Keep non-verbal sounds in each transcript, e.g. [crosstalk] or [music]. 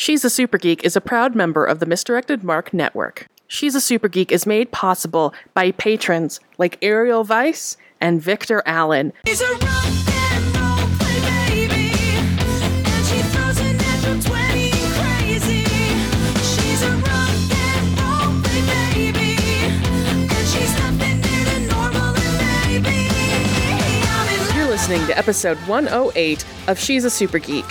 She's a Super Geek is a proud member of the Misdirected Mark Network. She's a Super Geek is made possible by patrons like Ariel Weiss and Victor Allen. She's a rock and roll play baby, and she throws a natural 20 crazy. She's a rock and roll play baby, and she's nothing near the normal and maybe. I'm in love. You're listening to episode 108 of She's a Super Geek,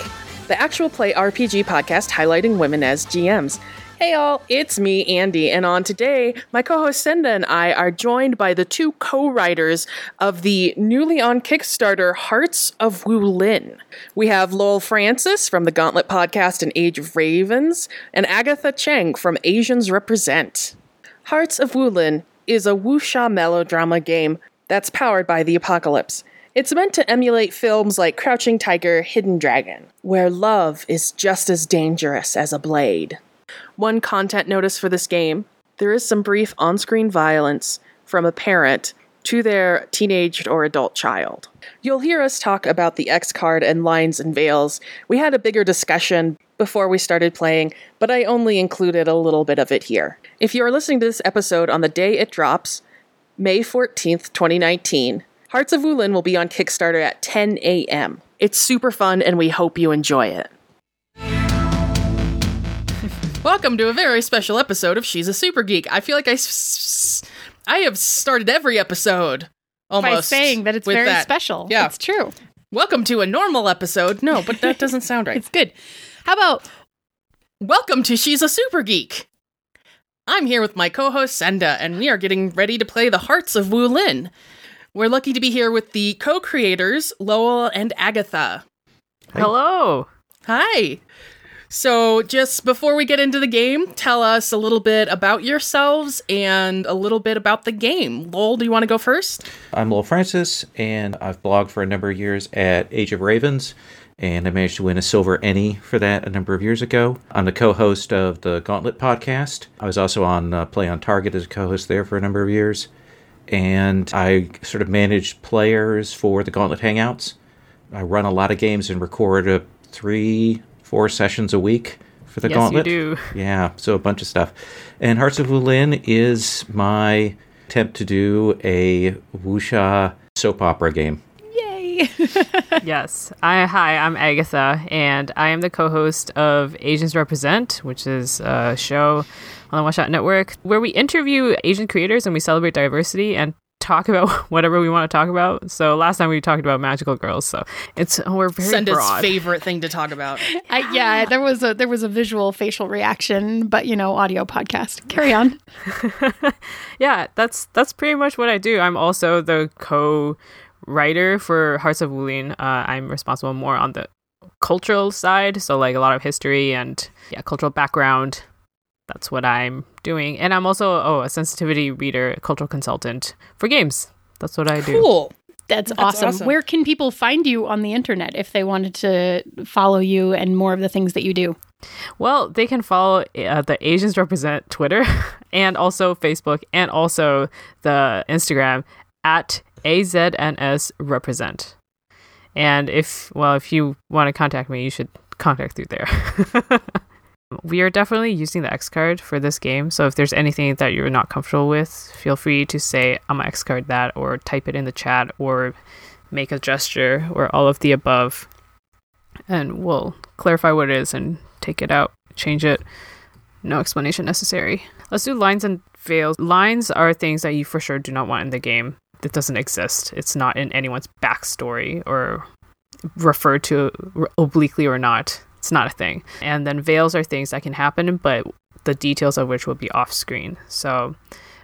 the actual play RPG podcast highlighting women as GMs. Hey all, it's me, Andi, and on today, my co host Senda and I are joined by the two co writers of the newly on Kickstarter Hearts of Wulin. We have Lowell Francis from the Gauntlet podcast and Age of Ravens, and Agatha Cheng from Asians Represent. Hearts of Wulin is a wuxia melodrama game that's powered by the apocalypse. It's meant to emulate films like Crouching Tiger, Hidden Dragon, where love is just as dangerous as a blade. One content notice for this game there is some brief on screen violence from a parent to their teenaged or adult child. You'll hear us talk about the X card and lines and veils. We had a bigger discussion before we started playing, but I only included a little bit of it here. If you are listening to this episode on the day it drops, May 14th, 2019, Hearts of Wulin will be on Kickstarter at 10 a.m. It's super fun and we hope you enjoy it. [laughs] Welcome to a very special episode of She's a Super Geek. I feel like I, s- s- I have started every episode almost by saying that it's with very that. special. Yeah. It's true. Welcome to a normal episode. No, but that doesn't sound [laughs] right. It's good. How about Welcome to She's a Super Geek. I'm here with my co-host Senda, and we are getting ready to play the Hearts of Wulin. We're lucky to be here with the co-creators Lowell and Agatha. Hello. Hi. So, just before we get into the game, tell us a little bit about yourselves and a little bit about the game. Lowell, do you want to go first? I'm Lowell Francis, and I've blogged for a number of years at Age of Ravens, and I managed to win a silver Ennie for that a number of years ago. I'm the co-host of the Gauntlet podcast. I was also on uh, Play on Target as a co-host there for a number of years, and I sort of manage players for the Gauntlet Hangouts. I run a lot of games and record uh, three, four sessions a week for the Yes, you Gauntlet. do. Yeah, so a bunch of stuff. And Hearts of Wulin is my attempt to do a wuxia soap opera game. yay? [laughs] Yes. I hi, I'm Agatha and I am the co-host of Asians Represent, which is a show on the One Shot Network where we interview Asian creators and we celebrate diversity and talk about [laughs] whatever we want to talk about. So last time we talked about magical girls, so it's we're very Senda's broad. favorite thing to talk about. [laughs] I, yeah, there was a there was a visual facial reaction, but you know, audio podcast. Carry on. [laughs] yeah, that's that's pretty much what I do. I'm also the co-writer for Hearts of Wulin. Uh, I'm responsible more on the cultural side, so like a lot of history and yeah, cultural background. That's what I'm doing, and I'm also oh a sensitivity reader, cultural consultant for games. That's what I do. Cool. That's, That's awesome. awesome. Where can people find you on the internet if they wanted to follow you and more of the things that you do? Well, they can follow uh, the Asians Represent Twitter [laughs] and also Facebook and also the Instagram at AZNS Represent. And if, well, if you want to contact me, you should contact through there. [laughs] we are definitely using the X card for this game. So if there's anything that you're not comfortable with, feel free to say, I'm going X card that, or type it in the chat, or make a gesture, or all of the above. And we'll clarify what it is and take it out, change it. No explanation necessary. Let's do lines and veils. Lines are things that you for sure do not want in the game. That doesn't exist. It's not in anyone's backstory or referred to obliquely or not. It's not a thing. And then veils are things that can happen, but the details of which will be off screen. So,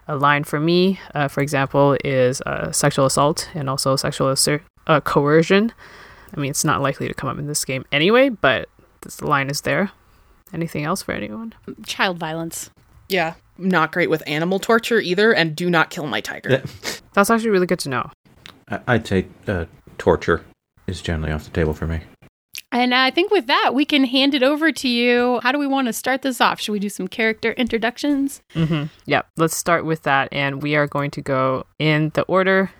a line for me, uh, for example, is uh, sexual assault and also sexual assert- uh, coercion. I mean, it's not likely to come up in this game anyway, but this line is there. Anything else for anyone? Child violence. Yeah. Not great with animal torture either, and do not kill my tiger. That's actually really good to know. I- I'd say uh, torture is generally off the table for me. And I think with that, we can hand it over to you. How do we want to start this off? Should we do some character introductions? Mm-hmm. Yeah, let's start with that, and we are going to go in the order,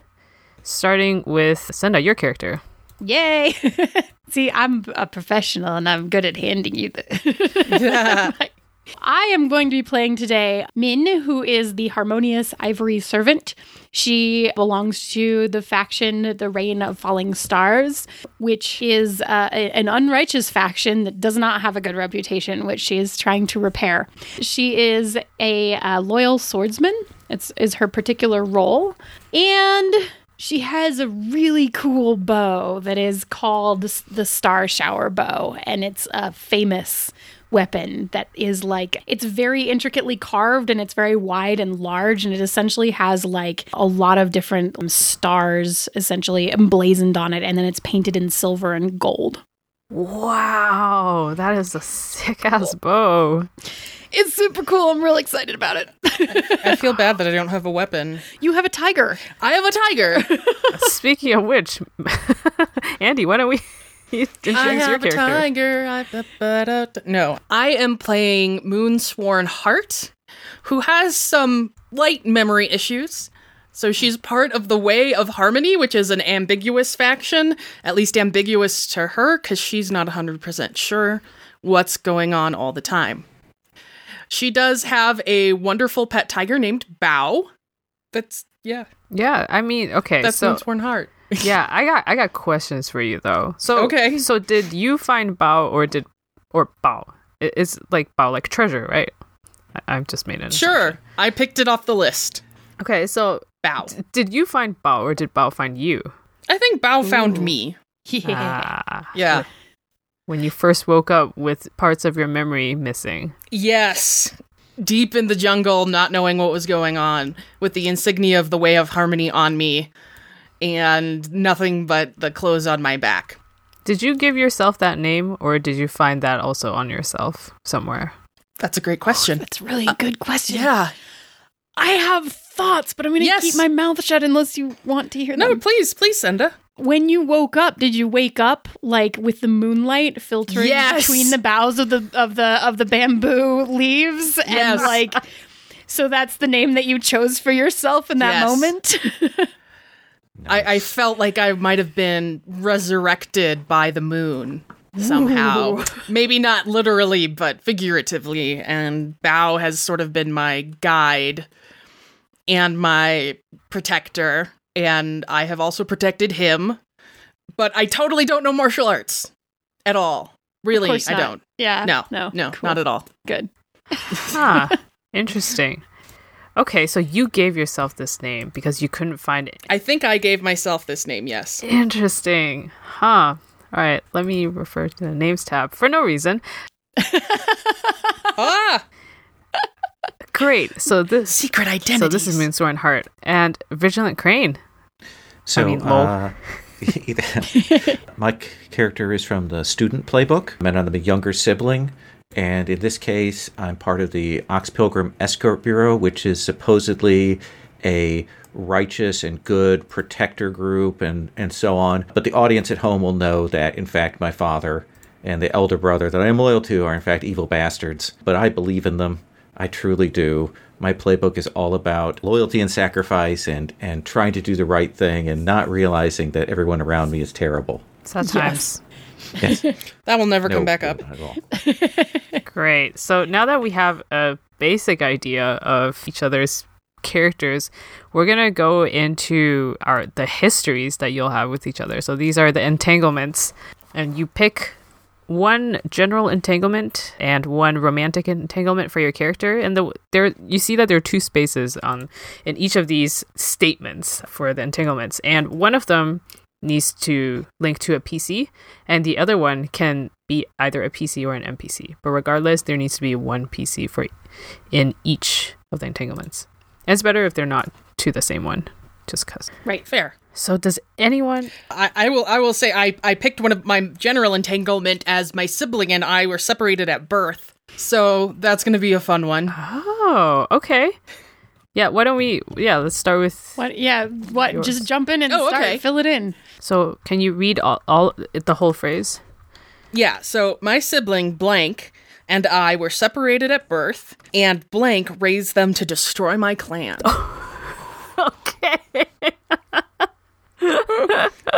starting with Senda, your character. Yay! [laughs] See, I'm a professional and I'm good at handing you the. [laughs] [laughs] I am going to be playing today Min, who is the harmonious ivory servant. She belongs to the faction, the Reign of Falling Stars, which is uh, an unrighteous faction that does not have a good reputation, which she is trying to repair. She is a uh, loyal swordsman. It's is her particular role, and she has a really cool bow that is called the Star Shower Bow, and it's a famous weapon that is like it's very intricately carved and it's very wide and large and it essentially has like a lot of different um, stars essentially emblazoned on it and then it's painted in silver and gold. Wow, that is a sick ass bow. It's super cool. I'm real excited about it. I feel bad that I don't have a weapon. you have a tiger. I have a tiger. [laughs] Speaking of which, [laughs] Andi, why don't we [laughs] introduce I your have a tiger. I, ba- ba- da- da- no, I am playing Moonsworn Heart, who has some light memory issues. So she's part of the Way of Harmony, which is an ambiguous faction, at least ambiguous to her, because she's not 100% sure what's going on all the time. She does have a wonderful pet tiger named Bao. That's, yeah, Yeah, I mean, okay, that's so Moonsworn Heart. Yeah, I got I got questions for you though. So Okay. so did you find Bao or did or Bao? It's like Bao, like treasure, right? I- I've just made it. Sure, I picked it off the list. Okay, so Bao. d- did you find Bao or did Bao find you? I think Bao found me. [laughs] Ah, Yeah. when you first woke up with parts of your memory missing. Yes. Deep in the jungle, not knowing what was going on, with the insignia of the Way of Harmony on me, and nothing but the clothes on my back. Did you give yourself that name or did you find that also on yourself somewhere? That's a great question. That's really a uh, good question. Yeah. I have thoughts, but I'm going to Yes. keep my mouth shut unless you want to hear No, them. No, please, please, Senda. When you woke up, did you wake up like with the moonlight filtering Yes. between the boughs of the of the of the bamboo leaves and Yes. like so that's the name that you chose for yourself in that moment? Yes. [laughs] moment? I, I felt like I might have been resurrected by the moon somehow. [laughs] Maybe not literally, but figuratively. And Bao has sort of been my guide and my protector. And I have also protected him. But I totally don't know martial arts at all. Really, I don't. yeah. No, No. no, Cool. not at all. Good. Huh. [laughs] Interesting. Okay, so you gave yourself this name because you couldn't find it. I think I gave myself this name, yes. Interesting. Huh. All right, let me refer to the names tab for no reason. [laughs] ah! Great. So this Secret identity. so this is Moonsworn Heart and Vigilant Crane. So, I mean, lol. uh, [laughs] [laughs] my character is from the student playbook, and I'm the younger sibling. And in this case, I'm part of the Ox Pilgrim Escort Bureau, which is supposedly a righteous and good protector group and, and so on. But the audience at home will know that, in fact, my father and the elder brother that I am loyal to are, in fact, evil bastards. But I believe in them. I truly do. My playbook is all about loyalty and sacrifice and, and trying to do the right thing and not realizing that everyone around me is terrible. Sometimes. Yes. [laughs] that will never No, come back up. not at all. [laughs] Great. So now that we have a basic idea of each other's characters, we're gonna go into our the histories that you'll have with each other. So these are the entanglements, and you pick one general entanglement and one romantic entanglement for your character. And the there you see that there are two spaces on in each of these statements for the entanglements, and one of them needs to link to a PC, and the other one can be either a PC or an NPC. But regardless, there needs to be one PC for in each of the entanglements. And it's better if they're not to the same one, just cause. Right. Fair. So does anyone? I, I will I will say I, I picked one of my general entanglement as my sibling and I were separated at birth. So that's gonna be a fun one. Oh, okay. Yeah. Why don't we? Yeah, let's start with. What yeah, what Yours. just jump in and Oh, start okay. fill it in. So can you read all, all the whole phrase? Yeah, so my sibling blank and I were separated at birth, and blank raised them to destroy my clan. [laughs] Okay. [laughs]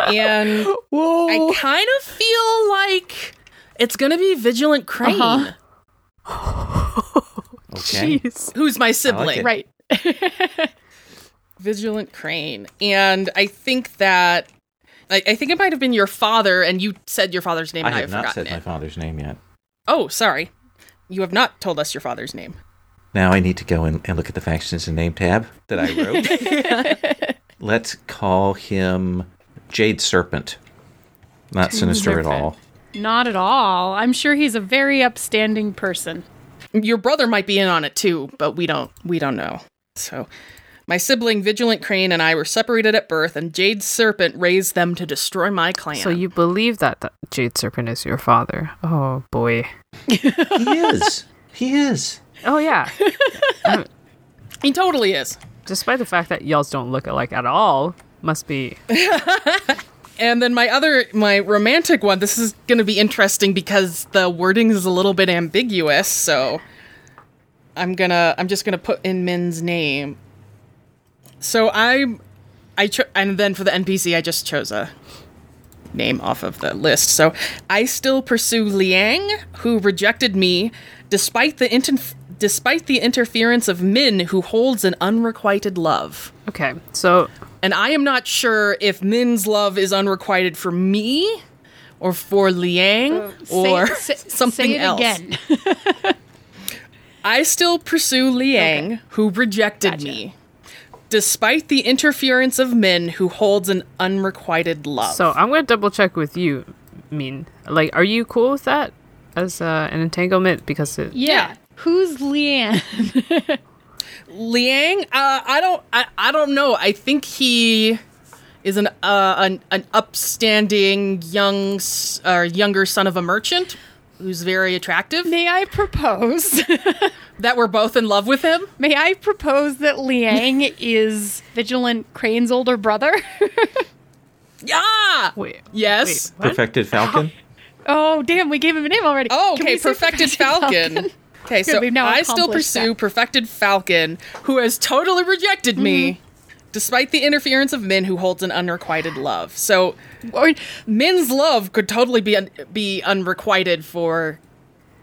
and Whoa. I kind of feel like it's gonna be Vigilant Crane, Uh-huh. [laughs] Okay. Jeez. who's my it. sibling. right. [laughs] Vigilant Crane, and I think that I, I think it might have been your father, and you said your father's name, I and I have have not forgotten said my father's name yet. Oh, sorry, you have not told us your father's name. Now I need to go and, and look at the factions and name tab that I wrote. [laughs] [laughs] Let's call him Jade Serpent. Not sinister at all. Not at all. I'm sure he's a very upstanding person. Your brother might be in on it too, but we don't we don't know. So my sibling Vigilant Crane and I were separated at birth, and Jade Serpent raised them to destroy my clan. So you believe that the Jade Serpent is your father? Oh boy. He is. [laughs] He is. Oh yeah. [laughs] Um, he totally is. Despite the fact that y'all don't look alike at all, must be [laughs] And then my other my romantic one, this is going to be interesting because the wording is a little bit ambiguous, so I'm going to I'm just going to put in Min's name. So I I cho- and then for the NPC I just chose a name off of the list. So I still pursue Liang, who rejected me despite the inter- despite the interference of Min who holds an unrequited love. okay. So And I am not sure if Min's love is unrequited for me or for Liang or Say- say- [laughs] something say it else. again. [laughs] I still pursue Liang, Okay. who rejected Gotcha. me, despite the interference of Min who holds an unrequited love. so I'm gonna double check with you. Min like, are you cool with that as uh, an entanglement? Because it, yeah. Yeah. Who's Liang? [laughs] Liang, uh, I don't, I, I don't know. I think he is an uh, an, an upstanding young s- or younger son of a merchant who's very attractive. May I propose? [laughs] That we're both in love with him. May I propose that Liang [laughs] is Vigilant Crane's older brother? [laughs] Yeah. wait. Yes. Wait. Perfected Falcon. [gasps] oh, damn, we gave him a name already. Oh, okay. we say Perfected Falcon. Okay, so now I still pursue that. Perfected Falcon, who has totally rejected me, Mm-hmm. Despite the interference of Min, who holds an unrequited love. So Or, Min's love could totally be un- be unrequited for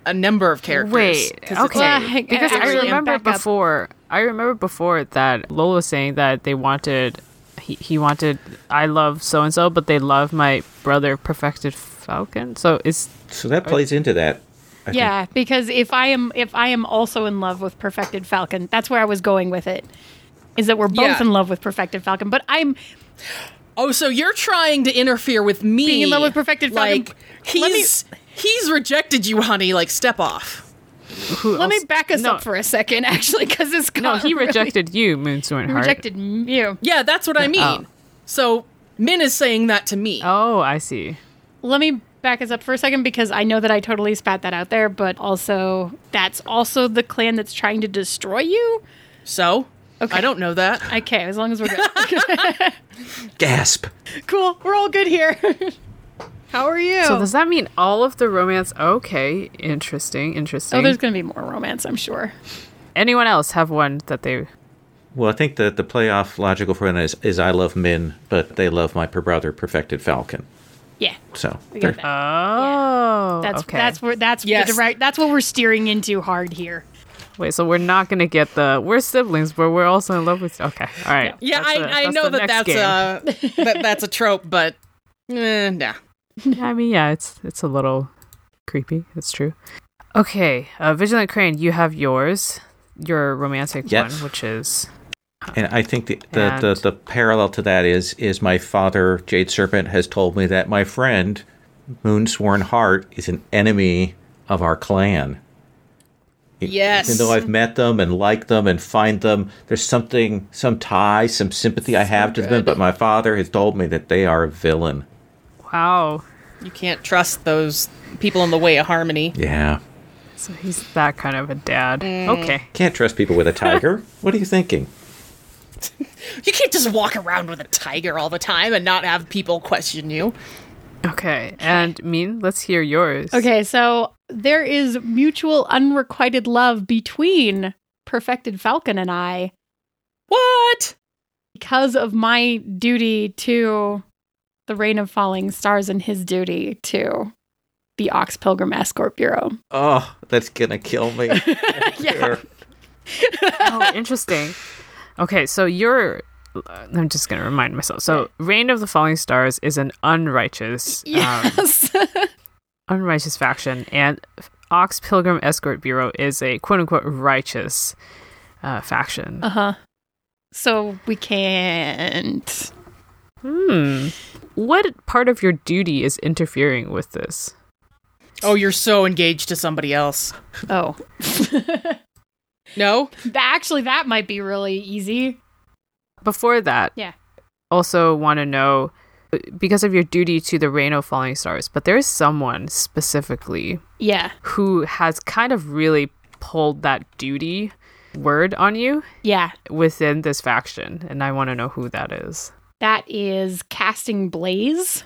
a number of characters. Wait, 'cause it's okay. Well, hang- because I actually, remember back up. before. I remember before that Lowell was saying that they wanted. He, he wanted. I love so and so, but they love my brother, Perfected Falcon. So it's So that plays into that. I think. yeah, because if I am if I am also in love with Perfected Falcon, that's where I was going with it. Is that we're both Yeah. in love with Perfected Falcon, but I'm Oh, so you're trying to interfere with me? Being in love with Perfected Falcon. Like Let me- he's he's rejected you, honey. Like step off. who Let me back us no, up for a second, [laughs] actually, because it's No, got he really- rejected you, Moonsworn he Heart. rejected you. Yeah, that's what I mean. Oh. So Min is saying that to me. Oh, I see. Let me back us up for a second because I know that I totally spat that out there, but also that's also the clan that's trying to destroy you. So Okay. I don't know that. Okay, as long as we're good. [laughs] Gasp. cool, we're all good here. How are you? So does that mean all of the romance? Okay, interesting, interesting. oh, there's gonna be more romance, I'm sure. Anyone else have one that they? Well, I think that the playoff logical for that is, is I love Min, but they love my brother, Perfected Falcon. Yeah, So we they're- that. Oh, That's okay. that's where that's Yes. the direct. That's what we're steering into hard here. Wait, so we're not gonna get the we're siblings, but we're also in love with. Okay, all right. Yeah, That's I, I know that that's game. a that, that's a trope, but eh, nah. [laughs] I mean, yeah, it's it's a little creepy. It's true. Okay, uh, Vigilant Crane, you have yours, your romantic Yes. one, which is And I think the the, And- the the parallel to that is is my father Jade Serpent has told me that my friend Moonsworn Heart is an enemy of our clan. Yes. Even though I've met them and like them and find them, there's something, some tie, some sympathy I have to them. But my father has told me that they are a villain. wow. You can't trust those people in the way of harmony. Yeah, So he's that kind of a dad. Mm. Okay. can't trust people with a tiger. [laughs] what are you thinking? You can't just walk around with a tiger all the time and not have people question you. Okay. And Min, let's hear yours. Okay, so there is mutual unrequited love between Perfected Falcon and I What? because of my duty to the Reign of Falling Stars and his duty to the Ox Pilgrim Escort Bureau. Oh, that's gonna kill me. [laughs] Yeah. oh, interesting. Okay, so you're. I'm just gonna remind myself. So, Reign of the Falling Stars is an unrighteous, um, Yes. [laughs] unrighteous faction, and Ox Pilgrim Escort Bureau is a quote unquote righteous uh, faction. uh huh. So we can't. Hmm. What part of your duty is interfering with this? Oh, you're so engaged to somebody else. Oh. [laughs] No? Actually, that might be really easy. Before that, Yeah. also want to know because of your duty to the Reign of Falling Stars, but there is someone specifically Yeah. who has kind of really pulled that duty word on you Yeah. within this faction, and I want to know who that is. That is casting Blaze.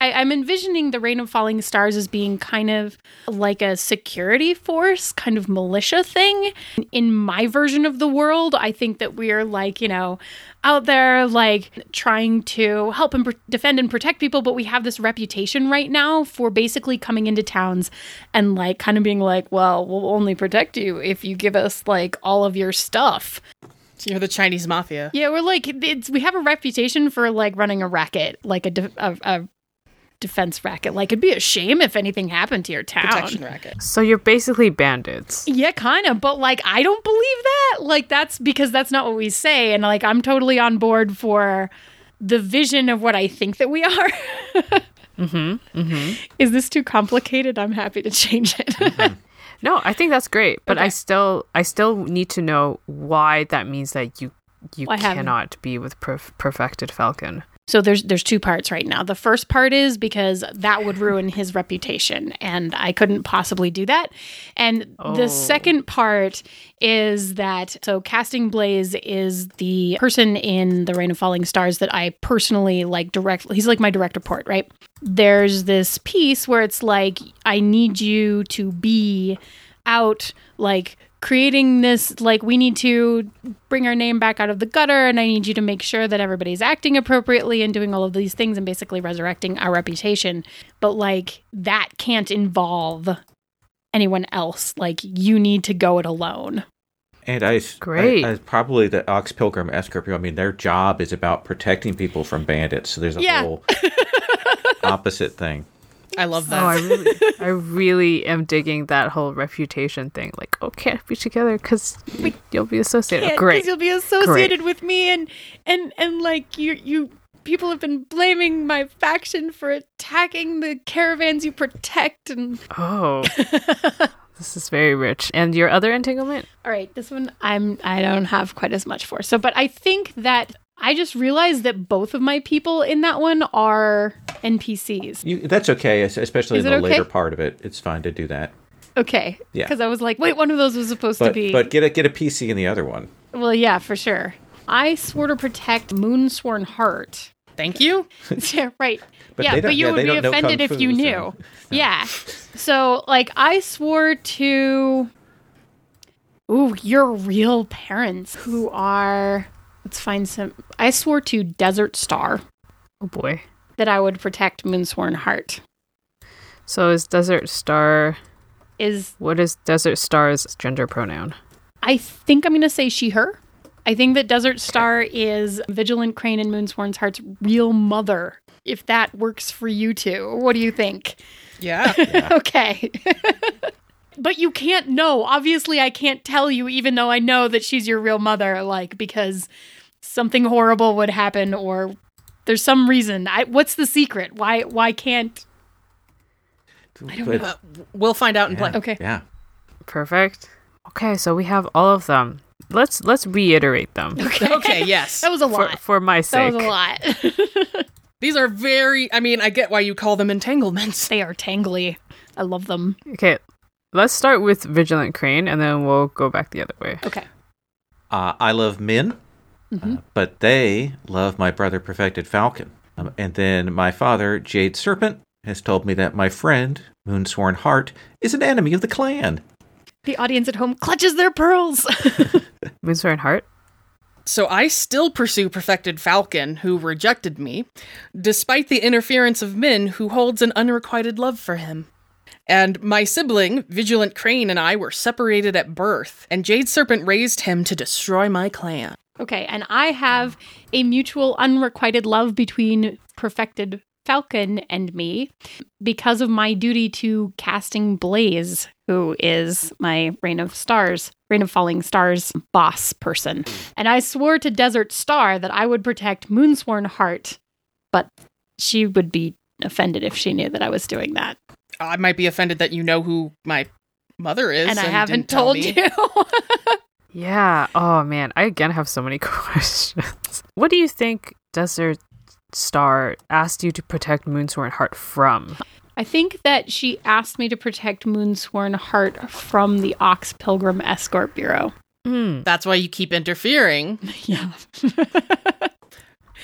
I, I'm envisioning the Reign of Falling Stars as being kind of like a security force, kind of militia thing. In my version of the world, I think that we're like, you know, out there like trying to help and pr- defend and protect people, but we have this reputation right now for basically coming into towns and like kind of being like, well, we'll only protect you if you give us like all of your stuff. So you're the Chinese mafia. Yeah, we're like it's we have a reputation for like running a racket, like a a, a defense racket. Like it'd be a shame if anything happened to your town. Protection racket. So you're basically bandits. Yeah, kind of, but like I don't believe that. Like that's because that's not what we say and like I'm totally on board for the vision of what I think that we are. [laughs] Mhm. Mhm. Is this too complicated? I'm happy to change it. [laughs] No, I think that's great, but I still I still need to know why that means that you you Why cannot be with perf- perfected falcon. So there's there's two parts right now. The first part is because that would ruin his reputation and I couldn't possibly do that. And Oh. the second part is that so casting Blaze is the person in the Reign of Falling Stars that I personally like directly he's like my direct report, right? There's this piece where it's like I need you to be out like creating this like we need to bring our name back out of the gutter and I need you to make sure that everybody's acting appropriately and doing all of these things and basically resurrecting our reputation. But like that can't involve anyone else. Like you need to go it alone. And I, Great. I, I probably the Ox Pilgrim Escort. I mean, their job is about protecting people from bandits. So there's a Yeah. whole [laughs] opposite thing. I love Oh, I that. really, [laughs] I really am digging that whole reputation thing. Like, oh, can't be together because you'll be associated. Great. you'll be associated with me and and and like you you people have been blaming my faction for attacking the caravans you protect and Oh, [laughs] this is very rich. And your other entanglement? All right, this one I'm I don't have quite as much for. So, but I think that I just realized that both of my people in that one are NPCs. You, that's okay, especially Is in the okay? later part of it. It's fine to do that. Okay. Yeah. Because I was like, wait, one of those was supposed to be. but get a get a PC in the other one. well, yeah, for sure. I swore to protect Moonsworn Heart. Thank you. [laughs] yeah, right. But yeah, but you yeah, would be offended kung if you fu, so- knew. Yeah. So, like, I swore to. Ooh, your real parents who are. Let's find some. I swore to Desert Star Oh boy. that I would protect Moonsworn Heart. So is Desert Star? Is What is Desert Star's gender pronoun? I think I'm going to say she, her. I think that Desert Star is Vigilant Crane and Moonsworn's Heart's real mother. If that works for you two, what do you think? Yeah. [laughs] okay. [laughs] but you can't know. Obviously, I can't tell you, even though I know that she's your real mother, like, because something horrible would happen or there's some reason. I, what's the secret? Why why can't I don't Uh, we'll find out in play. Okay. Yeah. Perfect. Okay, so we have all of them. Let's let's reiterate them [laughs] Okay, okay yes. That was a lot. for my sake. that was a lot. [laughs] These are very I mean, I get why you call them entanglements. they are tangly. I love them. Okay, let's start with Vigilant Crane, and then we'll go back the other way. Okay. Uh, I love Min, Mhm. uh, but they love my brother Perfected Falcon. Um, and then my father, Jade Serpent, has told me that my friend, Moonsworn Heart, is an enemy of the clan. The audience at home clutches their pearls. [laughs] Moonsworn Heart. So I still pursue Perfected Falcon, who rejected me, despite the interference of Min, who holds an unrequited love for him. And my sibling, Vigilant Crane, and I were separated at birth, and Jade Serpent raised him to destroy my clan. Okay, and I have a mutual unrequited love between Perfected Falcon and me because of my duty to casting Blaze, who is my Reign of Stars, Reign of Falling Stars boss person. And I swore to Desert Star that I would protect Moonsworn Heart, but she would be offended if she knew that I was doing that. I might be offended that you know who my mother is. and I haven't told you. [laughs] Yeah. Oh man, I again have so many [laughs] questions. What do you think Desert Star asked you to protect Moonsworn Heart from? I think that she asked me to protect Moonsworn Heart from the Ox Pilgrim Escort Bureau. Hmm. That's why you keep interfering. [laughs] Yeah.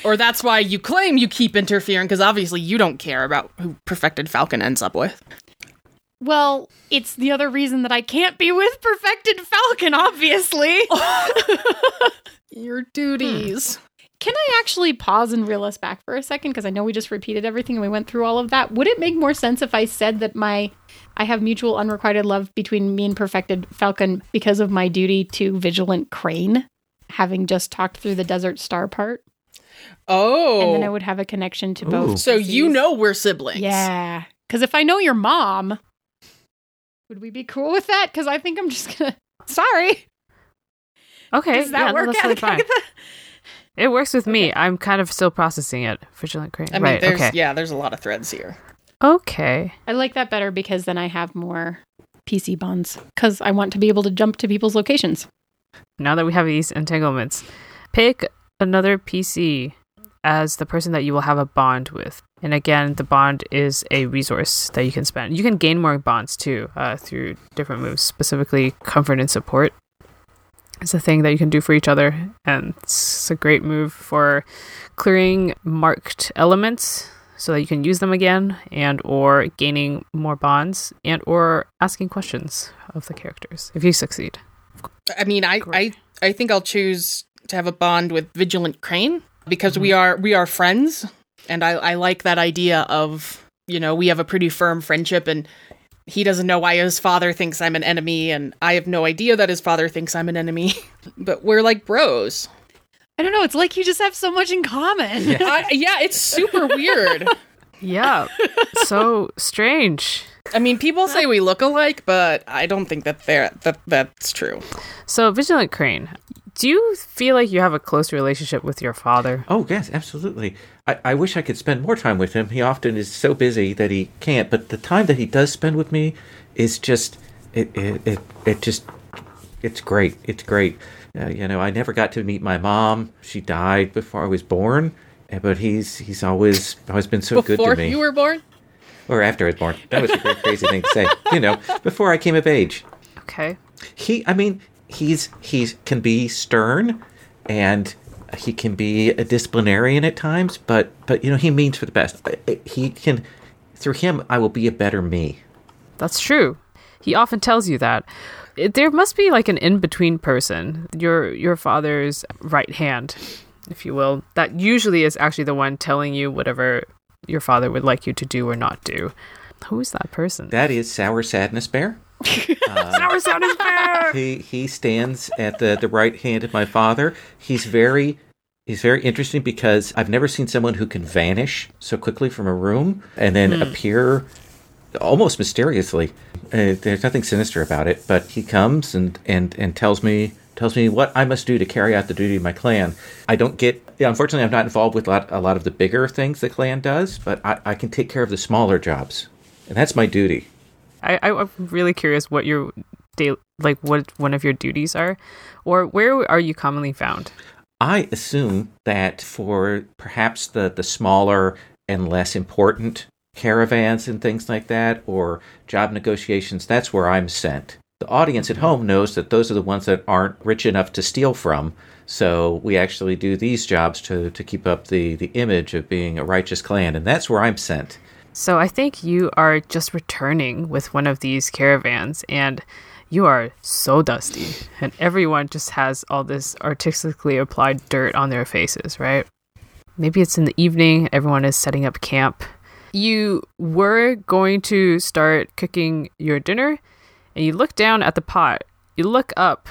Or that's why you claim you keep interfering, because obviously you don't care about who Perfected Falcon ends up with. Well, it's the other reason that I can't be with Perfected Falcon, obviously. [laughs] Your duties. Hmm. Can I actually pause and reel us back for a second? Because I know we just repeated everything and we went through all of that. Would it make more sense if I said that my I have mutual unrequited love between me and Perfected Falcon because of my duty to Vigilant Crane, having just talked through the Desert Star part? Oh. And then I oh. would have a connection to both. Ooh. so you know we're siblings. Yeah. Because if I know your mom, would we be cool with that? Because I think I'm just gonna. [laughs] Sorry. Okay. Does that yeah, no, work that's out? fine. It works with me. I'm kind of still processing it. Vigilant Crane. I mean, right. there's okay. yeah, there's a lot of threads here. Okay. I like that better because then I have more PC bonds. Because I want to be able to jump to people's locations. Now that we have these entanglements, pick another PC as the person that you will have a bond with. And again, the bond is a resource that you can spend. You can gain more bonds too uh, through different moves, specifically comfort and support. It's a thing that you can do for each other, and it's a great move for clearing marked elements so that you can use them again, and or gaining more bonds, and or asking questions of the characters if you succeed. I mean, I, I I think I'll choose to have a bond with Vigilant Crane because we Mm-hmm. are we are friends, and I I like that idea of you know we have a pretty firm friendship, and he doesn't know why his father thinks I'm an enemy, and I have no idea that his father thinks I'm an enemy, [laughs] but we're like bros. I don't know. It's like you just have so much in common. I, yeah, it's super weird. [laughs] Yeah. so strange. I mean, people say we look alike, but I don't think that that that's true. So, Vigilant Crane, do you feel like you have a close relationship with your father? Oh, yes, absolutely. I, I wish I could spend more time with him. He often is so busy that he can't, but the time that he does spend with me is just, it, it, it, it just, it's great. It's great. Uh, you know, I never got to meet my mom. She died before I was born, uh, but he's he's always always been so good to me. Before you were born, or after I was born. That was a crazy thing to say. You know, before I came of age. Okay. he i mean he's he's can be stern and he can be a disciplinarian at times but but you know he means for the best he can through him i will be a better me That's true. He often tells you that. There must be like an in-between person, your your father's right hand, if you will, that usually is actually the one telling you whatever your father would like you to do or not do. Who is that person? that is sour sadness bear Sour sounding bear. he he stands at the the right hand of my father. He's very he's very interesting because i've never seen someone who can vanish so quickly from a room and then appear almost mysteriously. Uh, there's nothing sinister about it but he comes and and and tells me tells me what i must do to carry out the duty of my clan. I don't get yeah, unfortunately i'm not involved with a lot, a lot of the bigger things the clan does but I, I can take care of the smaller jobs. And that's my duty I, I I'm really curious what your day like what one of your duties are, or where are you commonly found? I assume that for perhaps the, the smaller and less important caravans and things like that, or job negotiations, that's where I'm sent. The audience at home knows that those are the ones that aren't rich enough to steal from. So we actually do these jobs to, to keep up the, the image of being a righteous clan, and that's where I'm sent. So I think you are just returning with one of these caravans, and You are so dusty. And everyone just has all this artistically applied dirt on their faces, right? Maybe it's in the evening, everyone is setting up camp. You were going to start cooking your dinner, and you look down at the pot. You look up,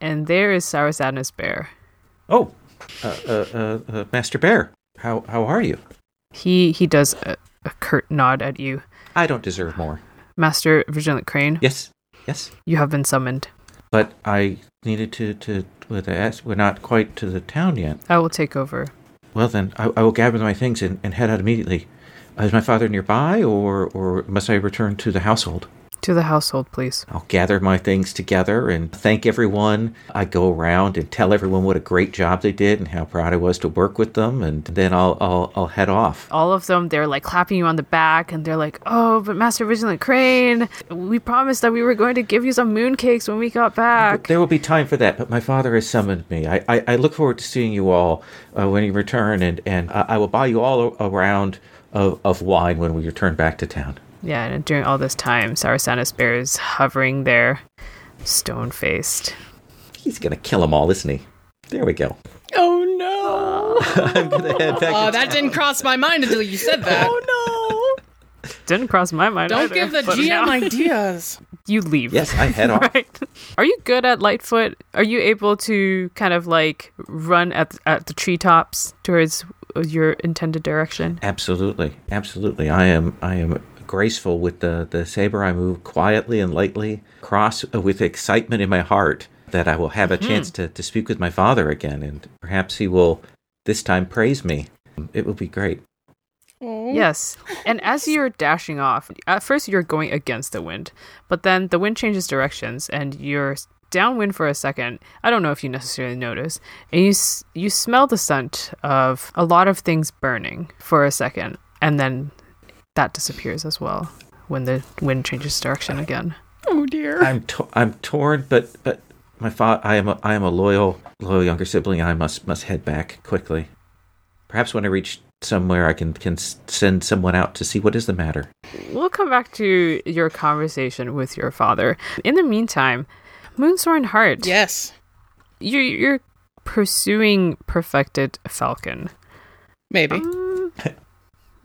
and there is Sour Sadness Bear. Oh, uh, uh, uh, uh, Master Bear, how how are you? He he does a, a curt nod at you. I don't deserve more. Master Vigilant Crane, Yes, yes, you have been summoned. but I needed to to. With the, we're not quite to the town yet. I will take over. Well then, I, I will gather my things and, and head out immediately. Is my father nearby, or or must I return to the household? To the household, please. I'll gather my things together and thank everyone. I go around and tell everyone what a great job they did and how proud I was to work with them, and then I'll I'll, I'll head off. all of them they're like clapping you on the back and they're like oh but master vigilant crane we promised that we were going to give you some mooncakes when we got back There will be time for that, but my father has summoned me. I, I, I look forward to seeing you all uh, when you return, and, and I, I will buy you all a, a round of, of wine when we return back to town. Yeah and during all this time Sour Sadness bear is hovering there stone faced He's gonna kill them all, isn't he? There we go. Oh no! [laughs] I'm gonna head back. Oh, that town. didn't cross my mind until you said that. Oh no! didn't cross my mind Don't either, give the but GM now ideas. [laughs] you leave Yes, I head off. [laughs] right are you good at lightfoot are you able to kind of like run at at the treetops towards your intended direction Absolutely, absolutely. I am I am graceful with the the saber. I move quietly and lightly, cross uh, with excitement in my heart that I will have a chance to, to speak with my father again, and perhaps he will this time praise me. It will be great. Yes. And as you're dashing off, at first you're going against the wind, but then the wind changes directions and you're downwind for a second. I don't know if you necessarily notice. And you you smell the scent of a lot of things burning for a second and then that disappears as well when the wind changes direction again. Oh dear. I'm to- I'm torn, but but my father, I am a, I am a loyal loyal younger sibling. and I must must head back quickly. Perhaps when I reach somewhere, I can can send someone out to see what is the matter. We'll come back to your conversation with your father. In the meantime, Moonsworn Heart, Yes. you're, you're pursuing perfected falcon. Maybe. Um,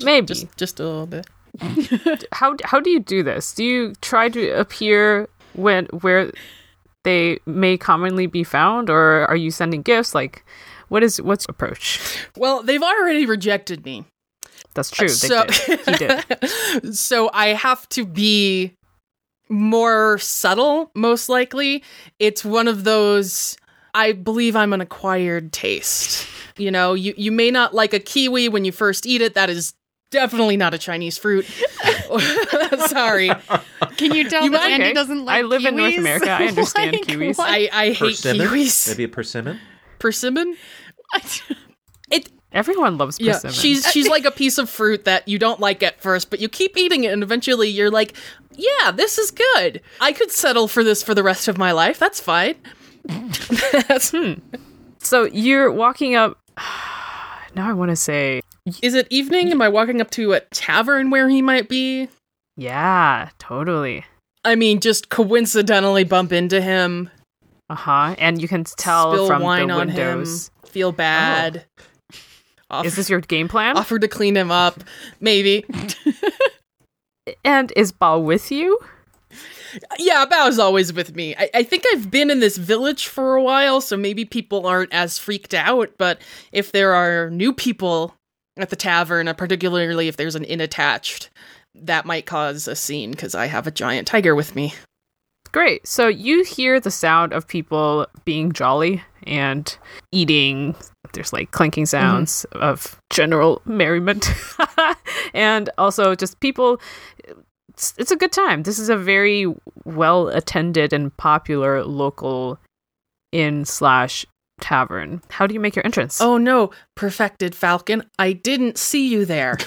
Maybe. just just a little bit. [laughs] how how do you do this? Do you try to appear when where they may commonly be found, or are you sending gifts? Like, what is what's your approach? Well, they've already rejected me. That's true. They so did. He did. [laughs] so I have to be more subtle, most likely. It's one of those I believe I'm an acquired taste. You know, you, you may not like a kiwi when you first eat it. That is definitely not a Chinese fruit. [laughs] Sorry. Can you tell You that might- Andi Okay. doesn't like I live in North? America. I [laughs] understand Like, kiwis. what? I, I hate Persimmon? kiwis. Maybe a persimmon. Persimmon? It Everyone loves yeah, persimmon. she's she's like a piece of fruit that you don't like at first, but you keep eating it, and eventually you're like, "Yeah, this is good. I could settle for this for the rest of my life. That's fine." [laughs] That's- hmm. so you're walking up. [sighs] Now I want to say, Is it evening? Am I walking up to a tavern where he might be? yeah, totally. I mean, just coincidentally bump into him, Uh huh. And you can tell spill from wine the on windows. him, feel bad. Off- Is this your game plan? offer to clean him up? Maybe. [laughs] And is Bao with you? Yeah, Bao's always with me. I, I think I've been in this village for a while, so maybe people aren't as freaked out. But if there are new people at the tavern, uh, particularly if there's an inn attached, that might cause a scene because I have a giant tiger with me. Great. So you hear the sound of people being jolly and eating. There's like clanking sounds of general merriment. [laughs] and also just people. It's, it's a good time. This is a very well attended and popular local inn slash tavern. How do you make your entrance? Oh no, perfected Falcon! I didn't see you there.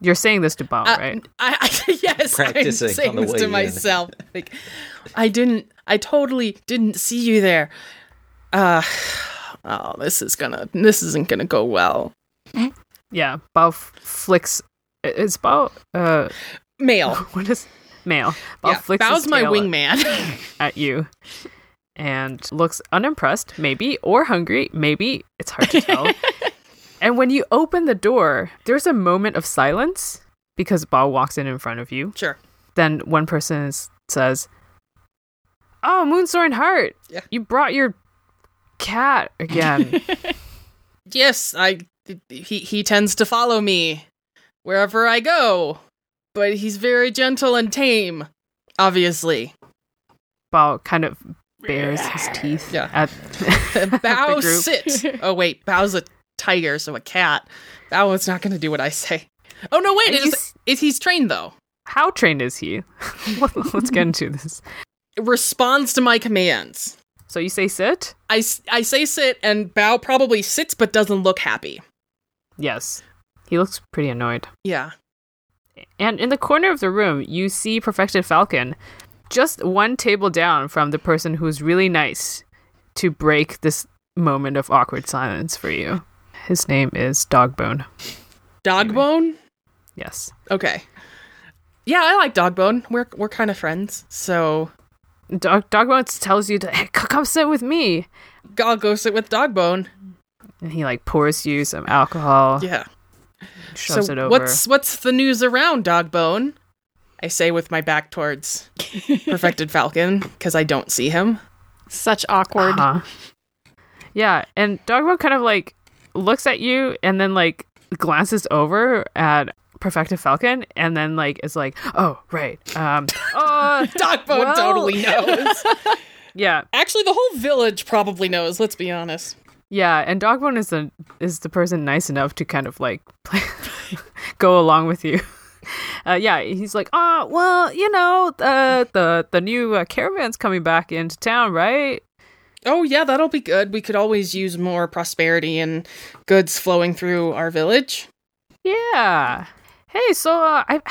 You're saying this to Bao, Uh, right? I, I [laughs] yes, Practicing I'm saying this to in. myself. Like, I didn't. I totally didn't see you there. Uh, oh, this is gonna. This isn't gonna go well. Yeah. Bao f- flicks. Is Bao. Uh, Male. [laughs] what is. male. Bao yeah, flicks Bao's his my tail wingman. [laughs] at you and looks unimpressed, maybe, or hungry, maybe. It's hard to tell. [laughs] and when you open the door, there's a moment of silence because Bao walks in in front of you. sure. Then one person s- says, "Oh, Moonsworn Heart, Yeah. you brought your cat again." [laughs] Yes, I he he tends to follow me wherever I go, but he's very gentle and tame. Obviously, Bao kind of bares his teeth Yeah. at [laughs] Bao [laughs] the group. sit. Oh wait, Bao's a tiger, so a cat. Bao is not going to do what I say. Oh no, wait, is, you is he's trained though? How trained is he? [laughs] Let's get into this. Responds to my commands. So you say sit? I, I say sit, and Bao probably sits but doesn't look happy. Yes. He looks pretty annoyed. Yeah. And in the corner of the room, you see Perfected Falcon just one table down from the person who's really nice to break this moment of awkward silence for you. His name is Dogbone. Dogbone? Yes. Okay. Yeah, I like Dogbone. We're we're kind of friends, so Dog Dogbone tells you to hey, come sit with me. I'll go sit with Dogbone. And he like pours you some alcohol, Yeah. shoves so it over. what's what's the news around Dogbone? I say with my back towards Perfected Falcon because I don't see him. Such awkward. Uh-huh. Yeah, and Dogbone kind of like looks at you and then like glances over at Perfected Falcon and then like is like, "Oh, right. Um [laughs] uh Dogbone Well- totally [laughs] knows. yeah. Actually, the whole village probably knows. Let's be honest. Yeah, and Dogbone is the is the person nice enough to kind of like play, [laughs] go along with you. [laughs] Uh, yeah, he's like, "Oh, well, you know, uh, the the new uh, caravan's coming back into town, right?" Oh yeah, that'll be good. We could always use more prosperity and goods flowing through our village. Yeah. Hey, so uh, I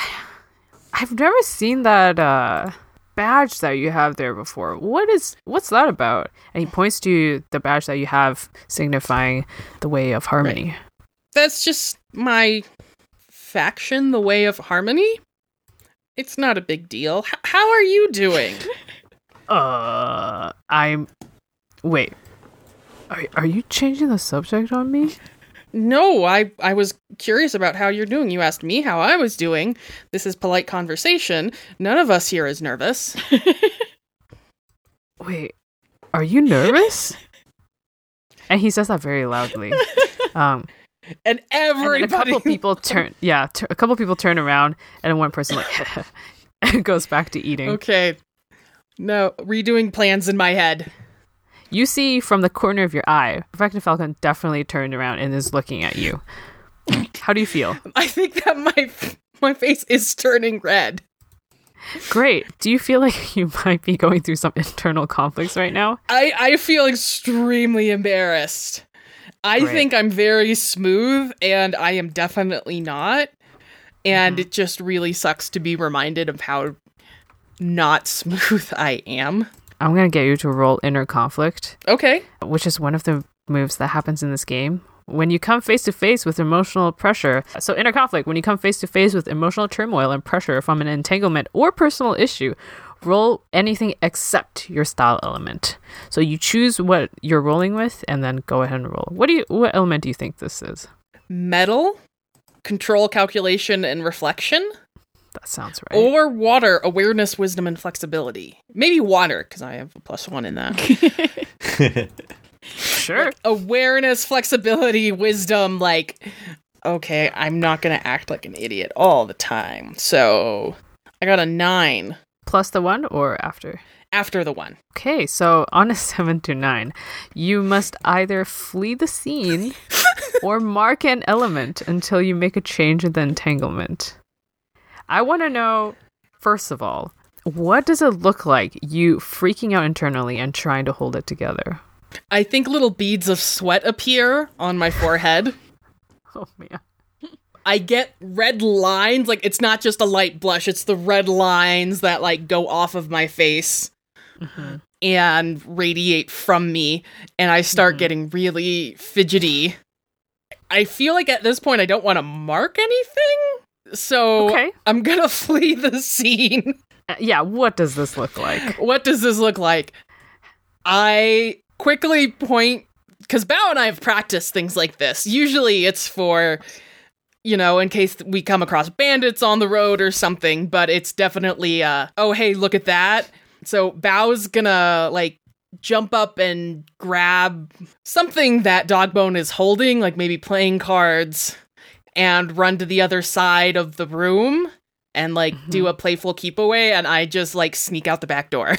I've never seen that uh badge that you have there before. What is what's that about? And he points to the badge that you have signifying the way of harmony. That's just my faction, the way of harmony. It's not a big deal. H- how are you doing? [laughs] Uh, I'm wait. Are are you changing the subject on me? no, I I was curious about how you're doing. You asked me how I was doing. This is polite conversation. None of us here is nervous. [laughs] Wait, are you nervous? [laughs] and he says that very loudly. Um, And everybody. and a couple people [laughs] turn. Yeah, t- a couple people turn around, and one person like [laughs] goes back to eating. Okay. No, redoing plans in my head. You see from the corner of your eye, Perfected Falcon definitely turned around and is looking at you. How do you feel? [laughs] I think that my my face is turning red. Great. Do you feel like you might be going through some internal conflicts right now? I I feel extremely embarrassed. I Great. think I'm very smooth and I am definitely not. And mm-hmm. it just really sucks to be reminded of how not [laughs] smooth I am. I'm gonna get you to roll inner conflict, Okay. which is one of the moves that happens in this game. When you come face to face with emotional pressure, so inner conflict, when you come face to face with emotional turmoil and pressure from an entanglement or personal issue, roll anything except your style element. So you choose what you're rolling with and then go ahead and roll. What do you what element do you think this is? Metal, control, calculation, and reflection. That sounds right. Or water, awareness, wisdom, and flexibility. Maybe water, because I have a plus one in that. [laughs] sure. awareness, flexibility, wisdom, like okay, I'm not going to act like an idiot all the time. So, I got a 9 Plus the 1 or after? after the 1. Okay, so on a [laughs] 7 to 9, you must either flee the scene [laughs] or mark an element until you make a change in the entanglement. I want to know, first of all, what does it look like you freaking out internally and trying to hold it together? I think little beads of sweat appear on my forehead. [laughs] Oh, man. I get red lines, like it's not just a light blush, it's the red lines that like go off of my face and radiate from me and I start getting really fidgety. I feel like at this point I don't want to mark anything. So Okay. I'm going [laughs] to flee the scene. Uh, yeah, what does this look like? What does this look like? I quickly point because Bao and I have practiced things like this. Usually it's for, you know, in case we come across bandits on the road or something, but it's definitely, uh, oh, hey, look at that. So Bao's gonna, like, jump up and grab something that Dogbone is holding, like maybe playing cards, and run to the other side of the room and, like, do a playful keep away, and I just, like, sneak out the back door.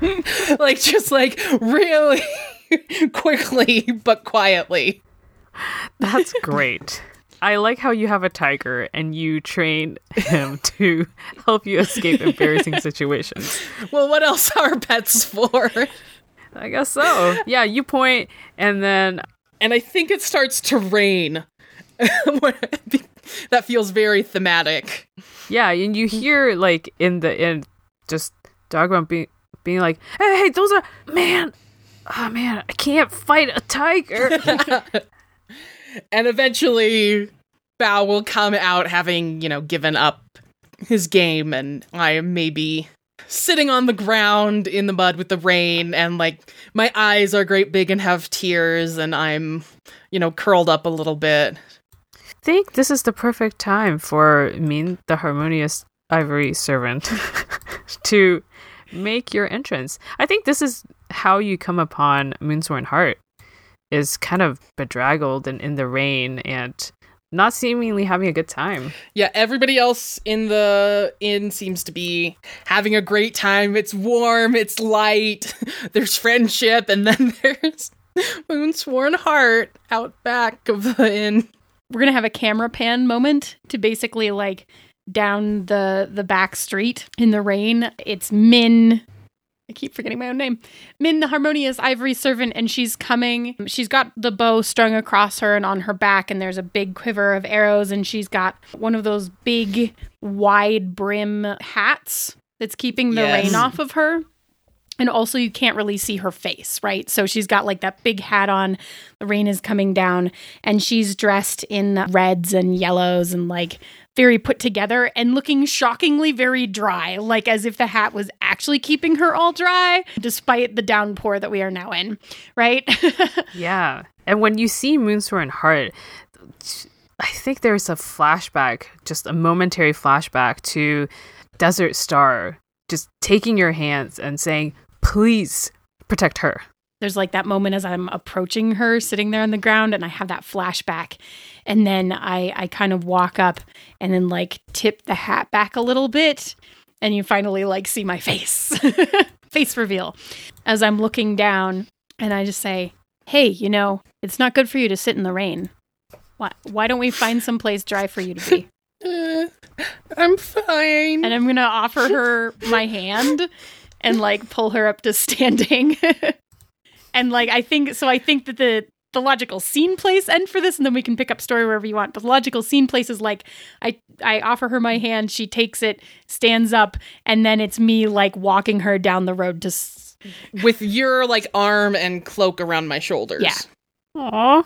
[laughs] like just like really [laughs] quickly but quietly. That's great. I like how you have a tiger and you train him [laughs] to help you escape embarrassing situations. Well, what else are pets for? I guess so. Yeah, you point and then And I think it starts to rain. [laughs] that feels very thematic. yeah, and you hear like in the end just Dogbone being being like, "Hey, hey, those are man, oh man, I can't fight a tiger." [laughs] And eventually Bao will come out having, you know, given up his game and I am maybe sitting on the ground in the mud with the rain and like my eyes are great big and have tears and I'm, you know, curled up a little bit. I think this is the perfect time for Min, the harmonious ivory servant, [laughs] to make your entrance. I think this is how you come upon Moonsworn Heart, is kind of bedraggled and in the rain and not seemingly having a good time. Yeah, everybody else in the inn seems to be having a great time. It's warm, it's light, [laughs] there's friendship, and then [laughs] there's Moonsworn Heart out back of the inn. We're gonna have a camera pan moment to basically like down the the back street in the rain. It's Min. I keep forgetting my own name. Min, the harmonious ivory servant, and she's coming. She's got the bow strung across her and on her back, and there's a big quiver of arrows, and she's got one of those big, wide brim hats that's keeping the Yes. rain off of her. And also, you can't really see her face, right? So she's got like that big hat on. The rain is coming down, and she's dressed in reds and yellows and like very put together and looking shockingly very dry, like as if the hat was actually keeping her all dry, despite the downpour that we are now in, right? [laughs] Yeah. And when you see Moonsworn Heart, I think there's a flashback, just a momentary flashback to Desert Star just taking your hands and saying, please protect her. There's like that moment as I'm approaching her, sitting there on the ground, and I have that flashback. And then I, I kind of walk up and then like tip the hat back a little bit, and you finally like see my face. [laughs] face reveal. As I'm looking down, and I just say, Hey, you know, it's not good for you to sit in the rain. Why, why don't we find some place dry for you to be? Uh, [laughs] I'm fine. And I'm going to offer her my hand and like pull her up to standing. [laughs] and like I think so I think that the the logical scene place end for this and then we can pick up story wherever you want. But the logical scene place is like I I offer her my hand, she takes it, stands up, and then it's me like walking her down the road to s- With your like arm and cloak around my shoulders. Yeah. Aw.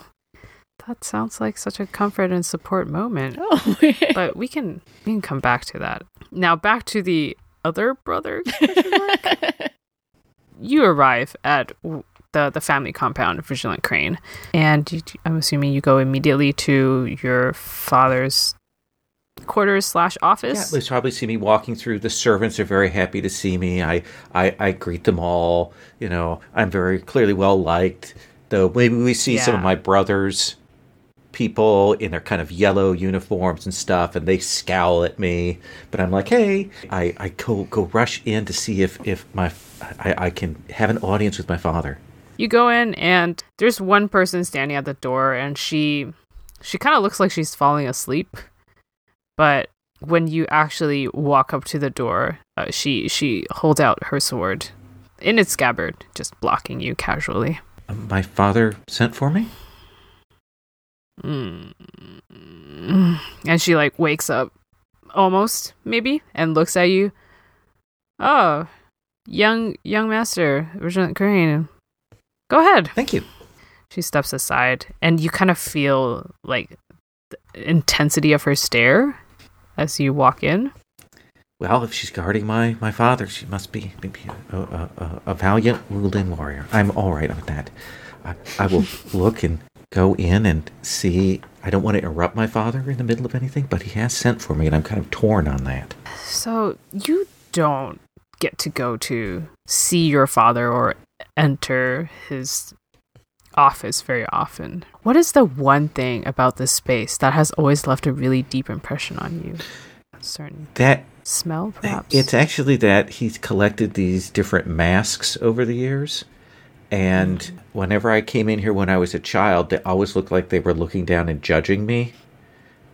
That sounds like such a comfort and support moment. [laughs] Oh. But we can we can come back to that. Now back to the other brother. [laughs] you arrive at w- the the family compound of Vigilant Crane, and you, I'm assuming you go immediately to your father's quarters slash office. Yeah, they probably see me walking through. The servants are very happy to see me. I, I, I greet them all. You know, I'm very clearly well liked. Though maybe we see some of my brothers, people in their kind of yellow uniforms and stuff, and they scowl at me. But I'm like, hey, I, I go go rush in to see if if my I, I can have an audience with my father. You go in and there's one person standing at the door and she she kind of looks like she's falling asleep. But when you actually walk up to the door, uh, she she holds out her sword in its scabbard, just blocking you casually. My father sent for me. Mm. And she like wakes up almost maybe and looks at you. Oh, young young master, Regent Crane. Go ahead. Thank you. She steps aside, and you kind of feel like the intensity of her stare as you walk in. Well, if she's guarding my, my father, she must be, be a, a, a, a valiant ruling warrior. I'm all right with that. I, I will [laughs] look and go in and see. I don't want to interrupt my father in the middle of anything, but he has sent for me, and I'm kind of torn on that. So you don't get to go to see your father or enter his office very often. What is the one thing about this space that has always left a really deep impression on you? Certain That smell, perhaps? It's actually that he's collected these different masks over the years. And mm-hmm. whenever I came in here when I was a child, they always looked like they were looking down and judging me.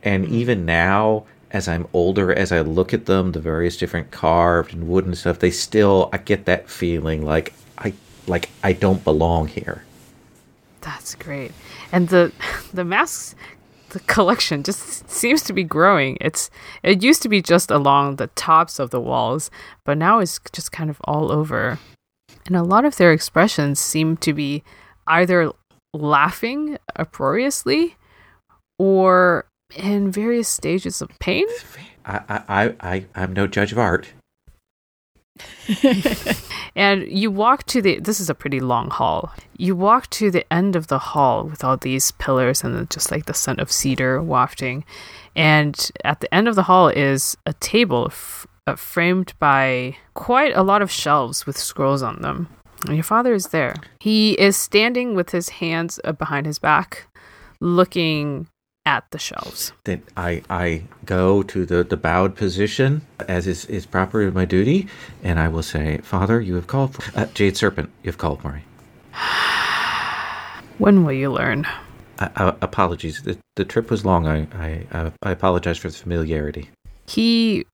And mm-hmm. even now, as I'm older, as I look at them, the various different carved and wooden stuff, they still I get that feeling like like I don't belong here. That's great. And the [laughs] the masks the collection just seems to be growing. It's it used to be just along the tops of the walls, but now it's just kind of all over. And a lot of their expressions seem to be either laughing uproariously or in various stages of pain. I I, I, I I'm no judge of art. [laughs] And you walk to the this is a pretty long hall. You walk to the end of the hall with all these pillars and just like the scent of cedar wafting. And at the end of the hall is a table f- uh, framed by quite a lot of shelves with scrolls on them. And your father is there. He is standing with his hands uh, behind his back, looking at the shelves. Then I, I go to the, the bowed position as is, is proper in my duty, and I will say, Father, you have called for uh, Jade Serpent, you have called for me. [sighs] When will you learn? Uh, uh, apologies, the, the trip was long. I, I, uh, I apologize for the familiarity. He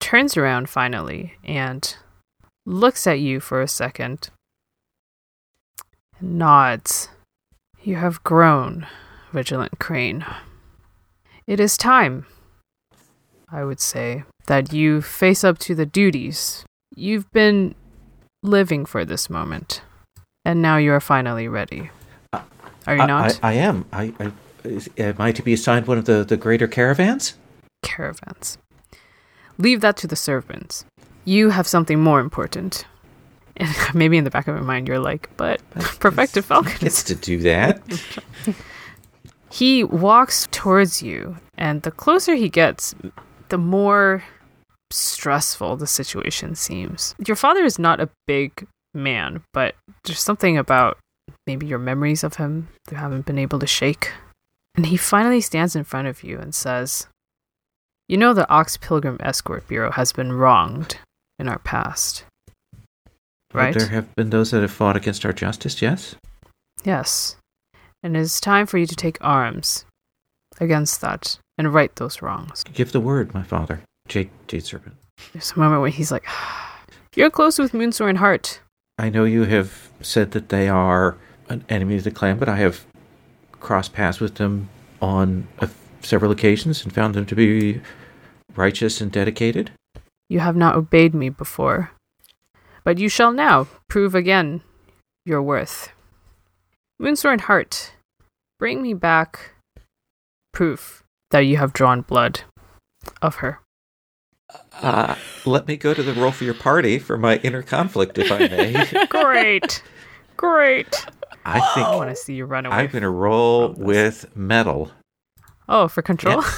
turns around finally and looks at you for a second and nods. You have grown, Vigilant Crane. It is time, I would say, that you face up to the duties. You've been living for this moment, and now you are finally ready. Uh, are you I, not? I, I am. I, I, is, am I to be assigned one of the, the greater caravans? caravans. Leave that to the servants. You have something more important. And [laughs] maybe in the back of your mind, you're like, but [laughs] Perfected Falcon Gets to do that. [laughs] He walks towards you, and the closer he gets, the more stressful the situation seems. Your father is not a big man, but there's something about maybe your memories of him that haven't been able to shake. And he finally stands in front of you and says, You know, the Ox Pilgrim Escort Bureau has been wronged in our past. Right? There have been those that have fought against our justice, yes? Yes. And it is time for you to take arms against that and right those wrongs. Give the word, my father. Jade, Jade Serpent. There's a moment when he's like, [sighs] You're close with Moonsworn Heart. I know you have said that they are an enemy of the clan, but I have crossed paths with them on a, several occasions and found them to be righteous and dedicated. You have not obeyed me before, but you shall now prove again your worth. Moonsworn Heart, bring me back proof that you have drawn blood of her. Uh, let me go to the roll for your party for my inner conflict, if I may. [laughs] Great. Great. I think I want to see you run away. I'm going to roll with metal. Oh, for control? [laughs]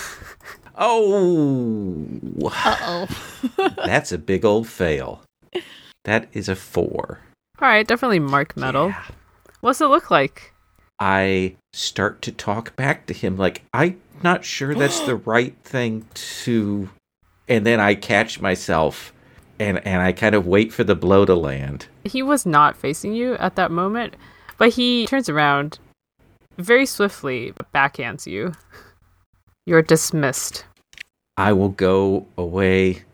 Oh, Uh oh. [laughs] that's a big old fail. That is a four. All right, definitely mark metal. Yeah. What's it look like? I start to talk back to him like I'm not sure that's the [gasps] right thing to and then I catch myself and and I kind of wait for the blow to land. He was not facing you at that moment, but he turns around very swiftly, backhands you. You're dismissed. I will go away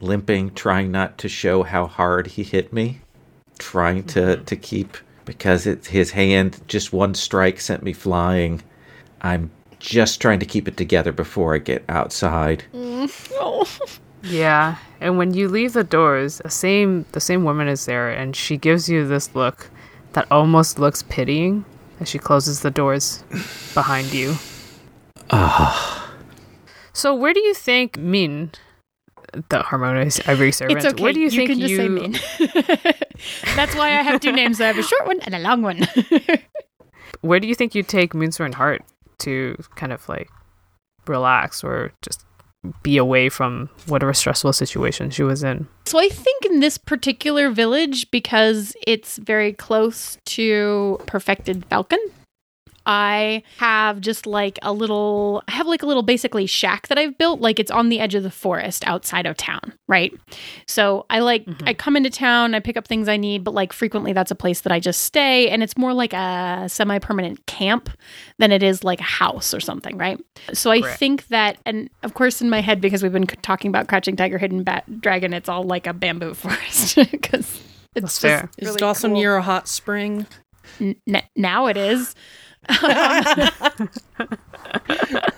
limping trying not to show how hard he hit me, trying to mm-hmm. to keep because it's his hand just one strike sent me flying. I'm just trying to keep it together before I get outside. Oh. Yeah, and when you leave the doors, the same the same woman is there, and she gives you this look that almost looks pitying as she closes the doors behind you. Ah. So where do you think Min the harmonious ivory servant. It's okay. Where do you, think can you? just say Min. [laughs] That's why I have two names. I have a short one and a long one. [laughs] Where do you think you take Moonsworn Heart to kind of like relax or just be away from whatever stressful situation she was in? So I think in this particular village, because it's very close to Perfected Falcon, I have just like a little, I have like a little basically shack that I've built. Like it's on the edge of the forest outside of town, right? So I like, mm-hmm. I come into town, I pick up things I need, but like frequently that's a place that I just stay. And it's more like a semi permanent camp than it is like a house or something, right? So I Correct. think that, and of course in my head, because we've been talking about Crouching Tiger, Hidden Bat Dragon, it's all like a bamboo [laughs] forest because it's That's just fair. Is really Dawson cool. near a hot spring? N- n- now it is. I,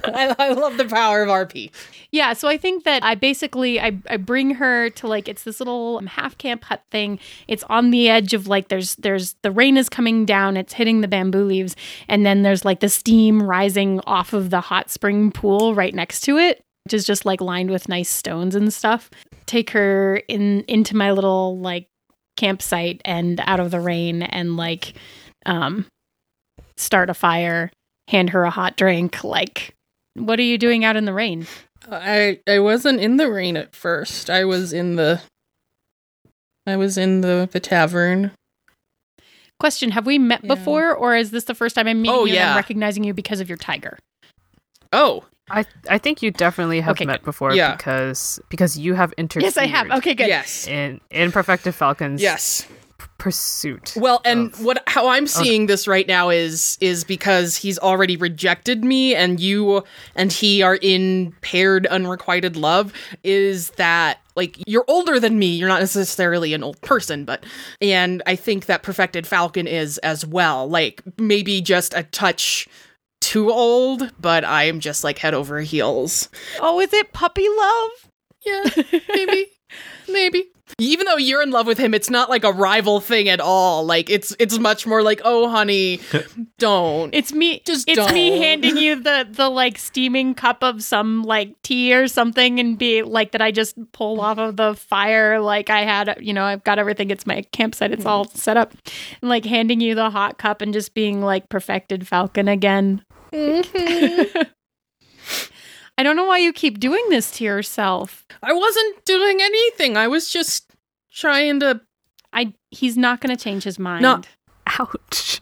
[laughs] I love the power of RP. Yeah, so I think that I basically I, I bring her to like it's this little um, half camp hut thing. It's on the edge of like there's there's the rain is coming down, it's hitting the bamboo leaves, and then there's like the steam rising off of the hot spring pool right next to it, which is just like lined with nice stones and stuff. Take her in into my little like campsite and out of the rain and like um start a fire, hand her a hot drink, like what are you doing out in the rain? I I wasn't in the rain at first. I was in the I was in the the tavern. Question: Have we met Yeah. before, or is this the first time I'm meeting Oh, you and yeah. I'm recognizing you because of your tiger? Oh, I I think you definitely have Okay, met before Yeah. because because you have interfered. Yes, I have. Okay, good. yes. In in Perfected Falcon's Yes. Pursuit. Well, and of- what how I'm seeing this right now is is because he's already rejected me and you and he are in paired unrequited love is that like you're older than me, you're not necessarily an old person, but and I think that perfected falcon is as well. Like maybe just a touch too old, but I am just like head over heels. Oh, is it puppy love? Yeah, maybe. [laughs] maybe. Even though you're in love with him, it's not like a rival thing at all. Like it's it's much more like, "Oh, honey, [laughs] don't." It's me. Just it's me don't. me handing you the the like steaming cup of some like tea or something, and be like that. I just pull off of the fire. Like I had, you know, I've got everything. It's my campsite. It's all hmm. set up, and like handing you the hot cup and just being like perfected falcon again. Mm-hmm. [laughs] I don't know why you keep doing this to yourself. I wasn't doing anything. I was just trying to I he's not going to change his mind. No. Ouch.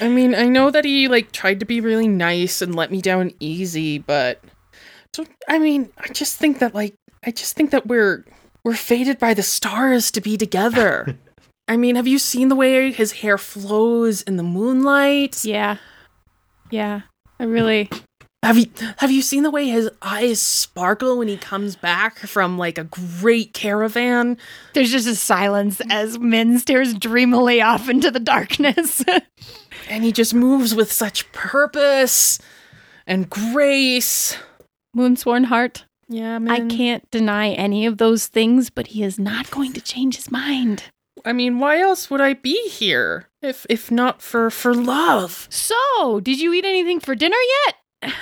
I mean, I know that he like tried to be really nice and let me down easy, but so I mean, I just think that like I just think that we're we're fated by the stars to be together. [laughs] I mean, have you seen the way his hair flows in the moonlight? Yeah. Yeah. I really Have you have you seen the way his eyes sparkle when he comes back from like a great caravan? There's just a silence as Min stares dreamily off into the darkness. [laughs] And he just moves with such purpose and grace. Moonsworn heart. Yeah, I can't deny any of those things, but he is not going to change his mind. I mean, why else would I be here if if not for for love? So, did you eat anything for dinner yet?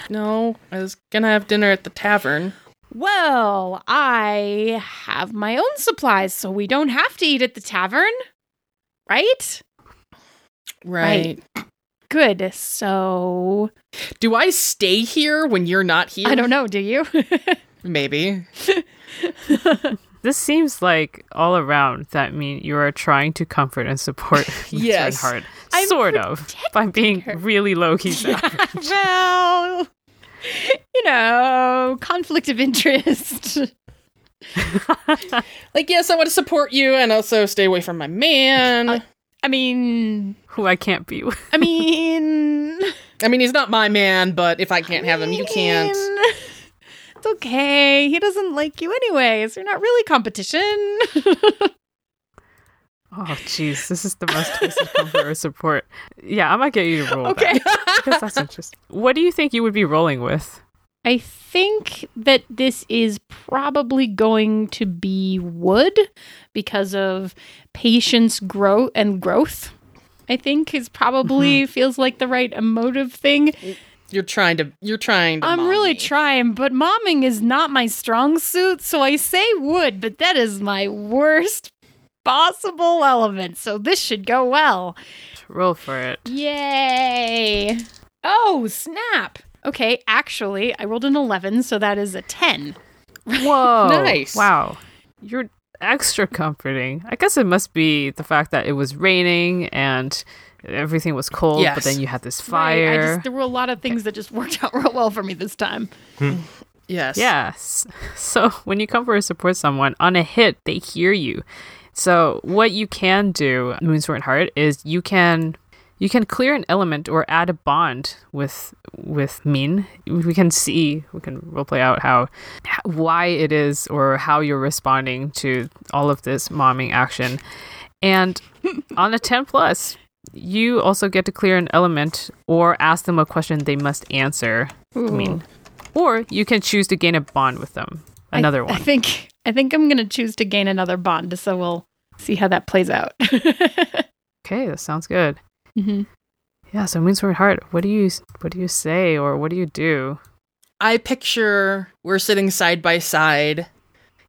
No, I was gonna have dinner at the tavern. Well, I have my own supplies, so we don't have to eat at the tavern. Right? Right. Good. So, Do I stay here when you're not here? I don't know, do you? [laughs] Maybe. This seems like all around that Min you are trying to comfort and support [laughs] Yes. yes. I'm sort of. By being her. really low key. [laughs] well, you know, conflict of interest. [laughs] Like, yes, I want to support you and also stay away from my man. Uh, I mean, Who I can't be with. I mean, [laughs] I mean, he's not my man, but if I can't have him, you can't. It's okay. He doesn't like you anyway, so you're not really competition. Oh, jeez. This is the most twisted comfort or support. Yeah, I might get you to roll okay. that. Because that's interesting. What do you think you would be rolling with? I think that this is probably going to be wood because of patience, growth, and growth. I think is probably mm-hmm. feels like the right emotive thing. You're trying to. You're trying to. I'm mom really trying, but momming is not my strong suit, so I say wood, but that is my worst possible element, so this should go well. Roll for it. Yay! Oh, snap! Okay, actually, I rolled an 11, so that is a 10. Whoa. [laughs] Nice. Wow. You're extra comforting. I guess it must be the fact that it was raining and everything was cold, Yes. but then you had this Right, I fire. just, there were a lot of things that just worked out [laughs] real well for me this time. Hmm. Yes. Yes. [laughs] So when you comfort or support someone on a hit, they hear you. So what you can do, Moonsworn Heart, is you can you can clear an element or add a bond with with Min. We can see, we can roleplay out how why it is or how you're responding to all of this momming action. And [laughs] on a 10 plus, you also get to clear an element or ask them a question they must answer. I mean, or you can choose to gain a bond with them. Another I one. I think I think I'm gonna choose to gain another bond, so we'll see how that plays out. [laughs] Okay, that sounds good. hmm Yeah, so Moonsworn Heart, what do you what do you say or what do you do? I picture we're sitting side by side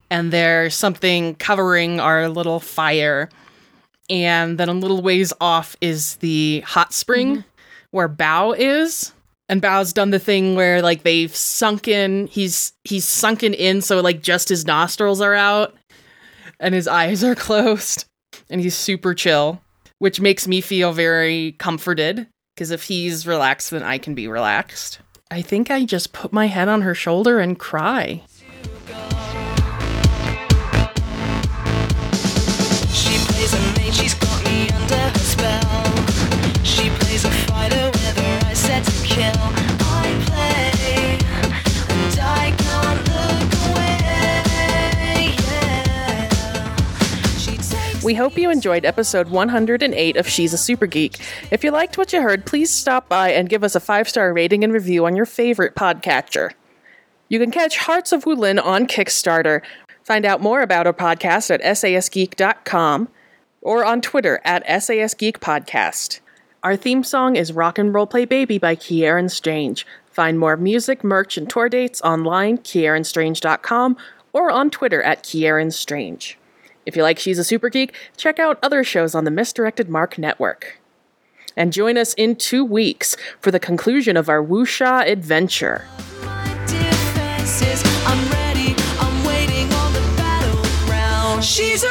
and there's something covering our little fire. And then a little ways off is the hot spring where Bao is. And Bao's done the thing where like they've sunken he's he's sunken in so like just his nostrils are out and his eyes are [laughs] closed. And he's super chill, which makes me feel very comforted. Because if he's relaxed, then I can be relaxed. I think I just put my head on her shoulder and cry. We hope you enjoyed episode 108 of She's a Super Geek. If you liked what you heard, please stop by and give us a five star rating and review on your favorite podcatcher. You can catch Hearts of Wulin on Kickstarter. Find out more about our podcast at sasgeek.com or on Twitter at sasgeekpodcast. Our theme song is Rock and Roll Play Baby by Kieran Strange. Find more music, merch, and tour dates online, kieranstrange.com, or on Twitter at Kieran Strange. If you like She's a Super Geek, check out other shows on the Misdirected Mark Network. And join us in two weeks for the conclusion of our Wuxia adventure. She's